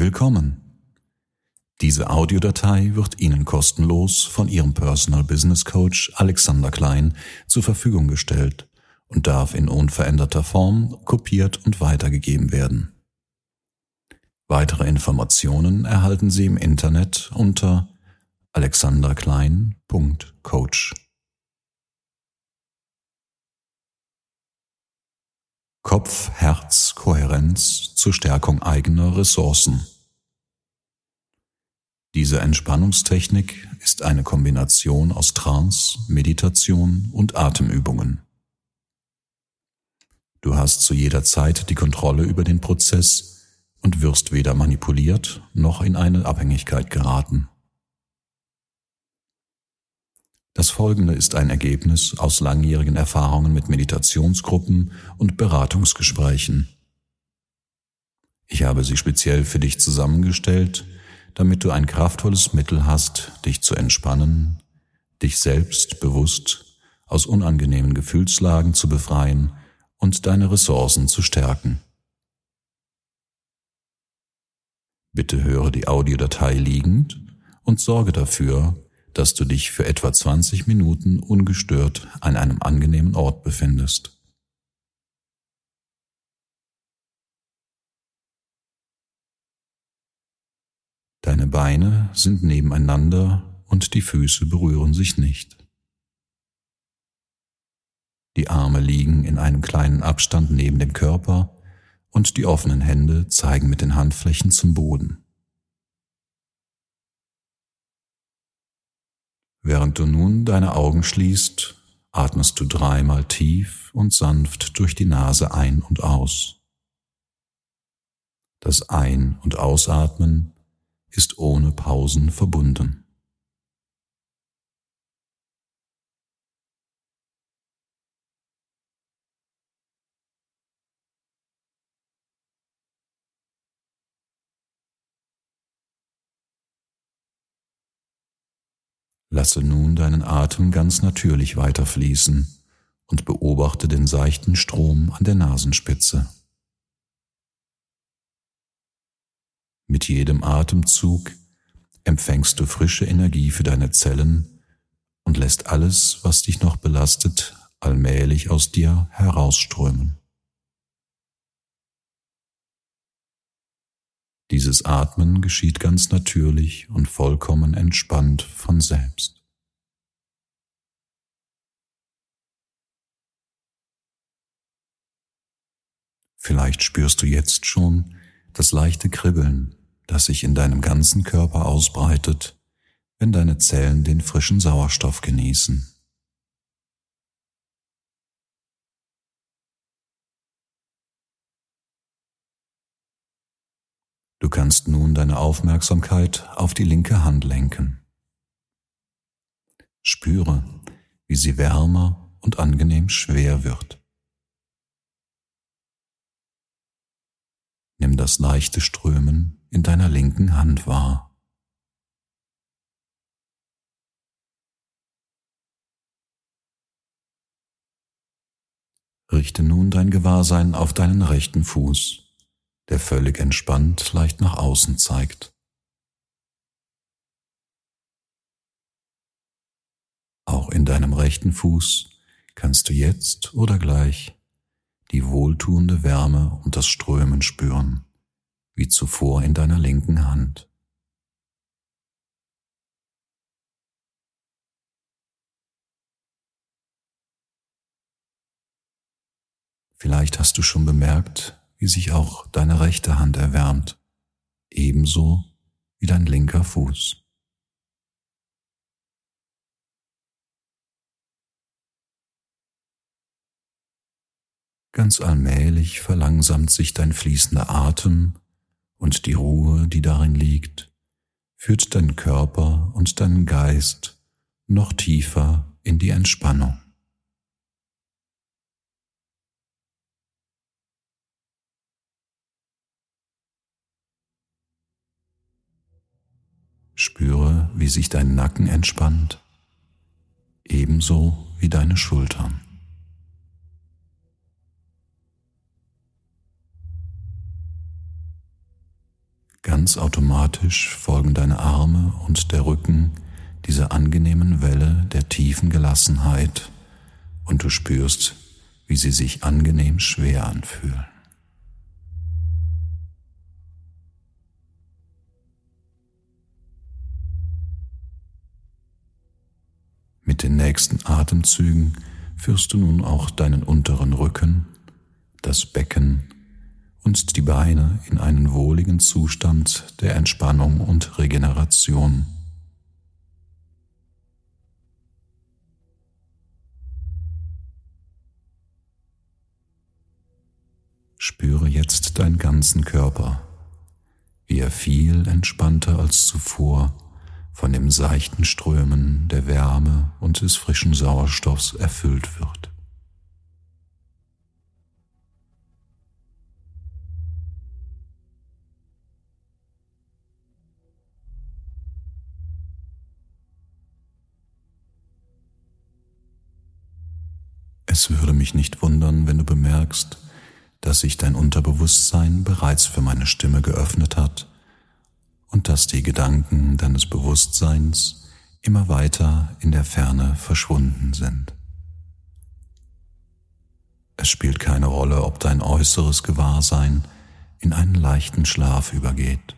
Willkommen! Diese Audiodatei wird Ihnen kostenlos von Ihrem Personal Business Coach Alexander Klein zur Verfügung gestellt und darf in unveränderter Form kopiert und weitergegeben werden. Weitere Informationen erhalten Sie im Internet unter alexanderklein.coach. Kopf-Herz-Kohärenz zur Stärkung eigener Ressourcen. Diese Entspannungstechnik ist eine Kombination aus Trance, Meditation und Atemübungen. Du hast zu jeder Zeit die Kontrolle über den Prozess und wirst weder manipuliert noch in eine Abhängigkeit geraten. Das folgende ist ein Ergebnis aus langjährigen Erfahrungen mit Meditationsgruppen und Beratungsgesprächen. Ich habe sie speziell für dich zusammengestellt, damit du ein kraftvolles Mittel hast, dich zu entspannen, dich selbst bewusst aus unangenehmen Gefühlslagen zu befreien und deine Ressourcen zu stärken. Bitte höre die Audiodatei liegend und sorge dafür, dass du dich für etwa 20 Minuten ungestört an einem angenehmen Ort befindest. Deine Beine sind nebeneinander und die Füße berühren sich nicht. Die Arme liegen in einem kleinen Abstand neben dem Körper und die offenen Hände zeigen mit den Handflächen zum Boden. Während du nun deine Augen schließt, atmest du dreimal tief und sanft durch die Nase ein und aus. Das Ein- und Ausatmen ist ohne Pausen verbunden. Lasse nun deinen Atem ganz natürlich weiterfließen und beobachte den seichten Strom an der Nasenspitze. Mit jedem Atemzug empfängst du frische Energie für deine Zellen und lässt alles, was dich noch belastet, allmählich aus dir herausströmen. Dieses Atmen geschieht ganz natürlich und vollkommen entspannt von selbst. Vielleicht spürst du jetzt schon das leichte Kribbeln, das sich in deinem ganzen Körper ausbreitet, wenn deine Zellen den frischen Sauerstoff genießen. Du kannst nun deine Aufmerksamkeit auf die linke Hand lenken. Spüre, wie sie wärmer und angenehm schwer wird. Nimm das leichte Strömen in deiner linken Hand wahr. Richte nun dein Gewahrsein auf deinen rechten Fuß der völlig entspannt leicht nach außen zeigt. Auch in deinem rechten Fuß kannst du jetzt oder gleich die wohltuende Wärme und das Strömen spüren, wie zuvor in deiner linken Hand. Vielleicht hast du schon bemerkt, wie sich auch deine rechte Hand erwärmt, ebenso wie dein linker Fuß. Ganz allmählich verlangsamt sich dein fließender Atem und die Ruhe, die darin liegt, führt deinen Körper und deinen Geist noch tiefer in die Entspannung. Spüre, wie sich dein Nacken entspannt, ebenso wie deine Schultern. Ganz automatisch folgen deine Arme und der Rücken dieser angenehmen Welle der tiefen Gelassenheit und du spürst, wie sie sich angenehm schwer anfühlen. Atemzügen führst du nun auch deinen unteren Rücken, das Becken und die Beine in einen wohligen Zustand der Entspannung und Regeneration. Spüre jetzt deinen ganzen Körper, wie er viel entspannter als zuvor dem seichten Strömen der Wärme und des frischen Sauerstoffs erfüllt wird. Es würde mich nicht wundern, wenn du bemerkst, dass sich dein Unterbewusstsein bereits für meine Stimme geöffnet hat und dass die Gedanken deines Bewusstseins immer weiter in der Ferne verschwunden sind. Es spielt keine Rolle, ob dein äußeres Gewahrsein in einen leichten Schlaf übergeht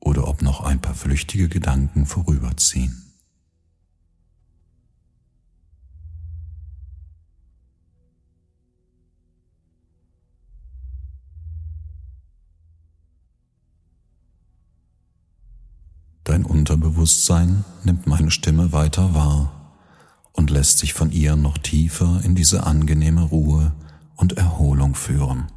oder ob noch ein paar flüchtige Gedanken vorüberziehen. Dein Unterbewusstsein nimmt meine Stimme weiter wahr und lässt sich von ihr noch tiefer in diese angenehme Ruhe und Erholung führen.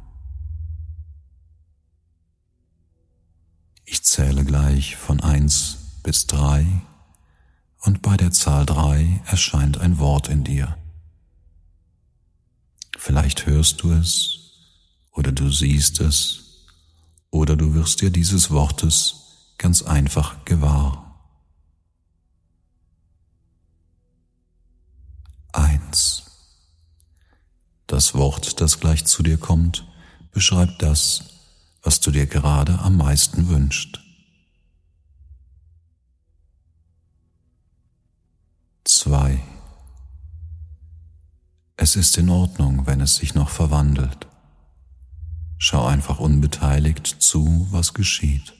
Ich zähle gleich von eins bis drei und bei der Zahl drei erscheint ein Wort in dir. Vielleicht hörst du es oder du siehst es oder du wirst dir dieses Wortes ganz einfach gewahr. Eins. Das Wort, das gleich zu dir kommt, beschreibt das, was du dir gerade am meisten wünscht. Zwei. Es ist in Ordnung, wenn es sich noch verwandelt. Schau einfach unbeteiligt zu, was geschieht.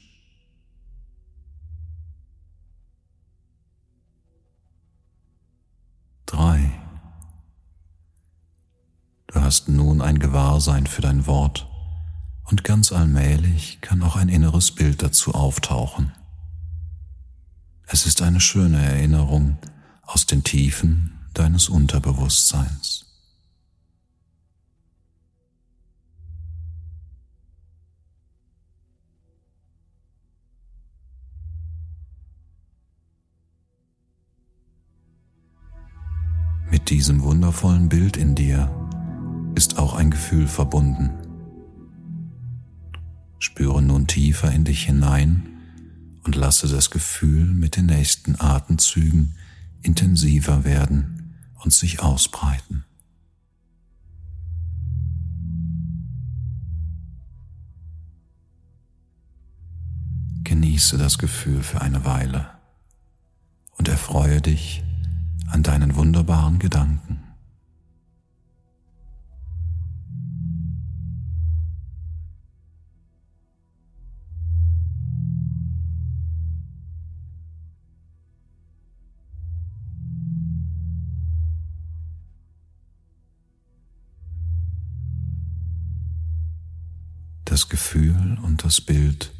Hast nun ein Gewahrsein für dein Wort und ganz allmählich kann auch ein inneres Bild dazu auftauchen. Es ist eine schöne Erinnerung aus den Tiefen deines Unterbewusstseins. Mit diesem wundervollen Bild in dir ist auch ein Gefühl verbunden. Spüre nun tiefer in dich hinein und lasse das Gefühl mit den nächsten Atemzügen intensiver werden und sich ausbreiten. Genieße das Gefühl für eine Weile und erfreue dich an deinen wunderbaren Gedanken. Das Gefühl und das Bild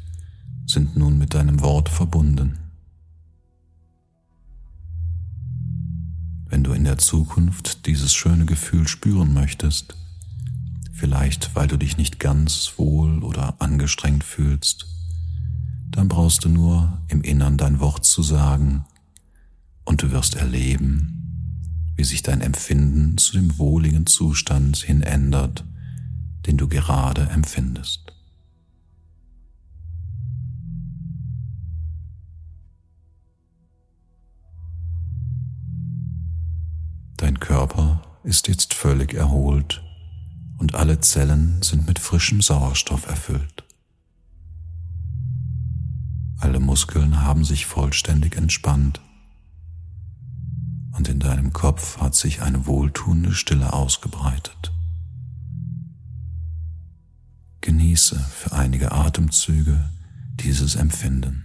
sind nun mit deinem Wort verbunden. wenn du in der Zukunft dieses schöne Gefühl spüren möchtest, vielleicht weil du dich nicht ganz wohl oder angestrengt fühlst, dann brauchst du nur im Innern dein Wort zu sagen und du wirst erleben, wie sich dein Empfinden zu dem wohligen Zustand hin ändert, den du gerade empfindest. Dein Körper ist jetzt völlig erholt und alle Zellen sind mit frischem Sauerstoff erfüllt. Alle Muskeln haben sich vollständig entspannt und in deinem Kopf hat sich eine wohltuende Stille ausgebreitet. Genieße für einige Atemzüge dieses Empfinden.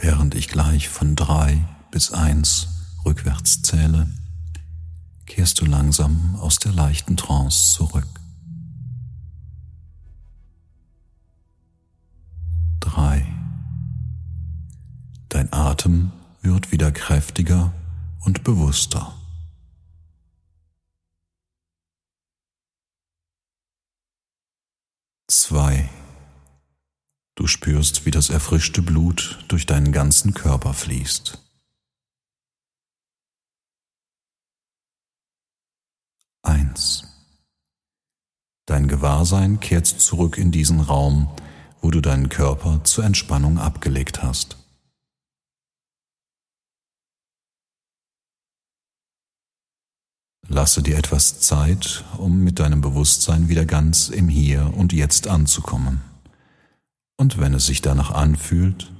Während ich gleich von drei bis eins rückwärts zähle, kehrst du langsam aus der leichten Trance zurück. Drei. Dein Atem wird wieder kräftiger und bewusster. Zwei. Du spürst, wie das erfrischte Blut durch deinen ganzen Körper fließt. Eins. Dein Gewahrsein kehrt zurück in diesen Raum, wo du deinen Körper zur Entspannung abgelegt hast. Lasse dir etwas Zeit, um mit deinem Bewusstsein wieder ganz im Hier und Jetzt anzukommen. Und wenn es sich danach anfühlt,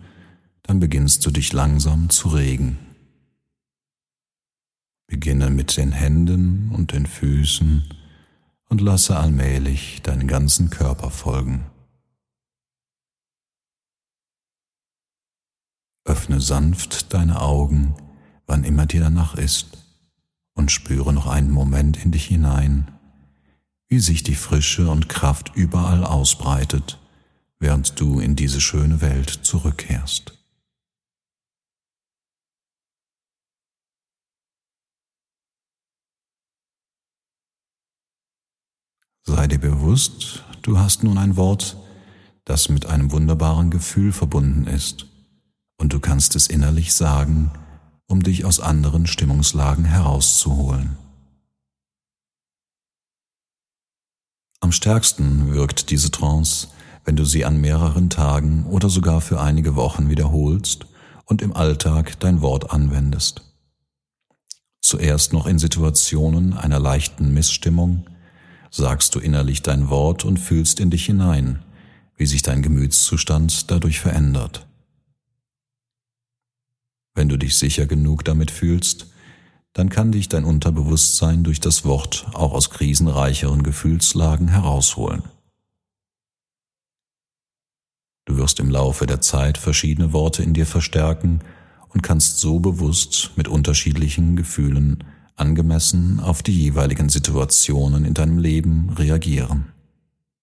dann beginnst du dich langsam zu regen. Beginne mit den Händen und den Füßen und lasse allmählich deinen ganzen Körper folgen. Öffne sanft deine Augen, wann immer dir danach ist, und spüre noch einen Moment in dich hinein, wie sich die Frische und Kraft überall ausbreitet während du in diese schöne Welt zurückkehrst. Sei dir bewusst, du hast nun ein Wort, das mit einem wunderbaren Gefühl verbunden ist, und du kannst es innerlich sagen, um dich aus anderen Stimmungslagen herauszuholen. Am stärksten wirkt diese Trance, wenn du sie an mehreren Tagen oder sogar für einige Wochen wiederholst und im Alltag dein Wort anwendest. Zuerst noch in Situationen einer leichten Missstimmung sagst du innerlich dein Wort und fühlst in dich hinein, wie sich dein Gemütszustand dadurch verändert. Wenn du dich sicher genug damit fühlst, dann kann dich dein Unterbewusstsein durch das Wort auch aus krisenreicheren Gefühlslagen herausholen. Du wirst im Laufe der Zeit verschiedene Worte in dir verstärken und kannst so bewusst mit unterschiedlichen Gefühlen angemessen auf die jeweiligen Situationen in deinem Leben reagieren.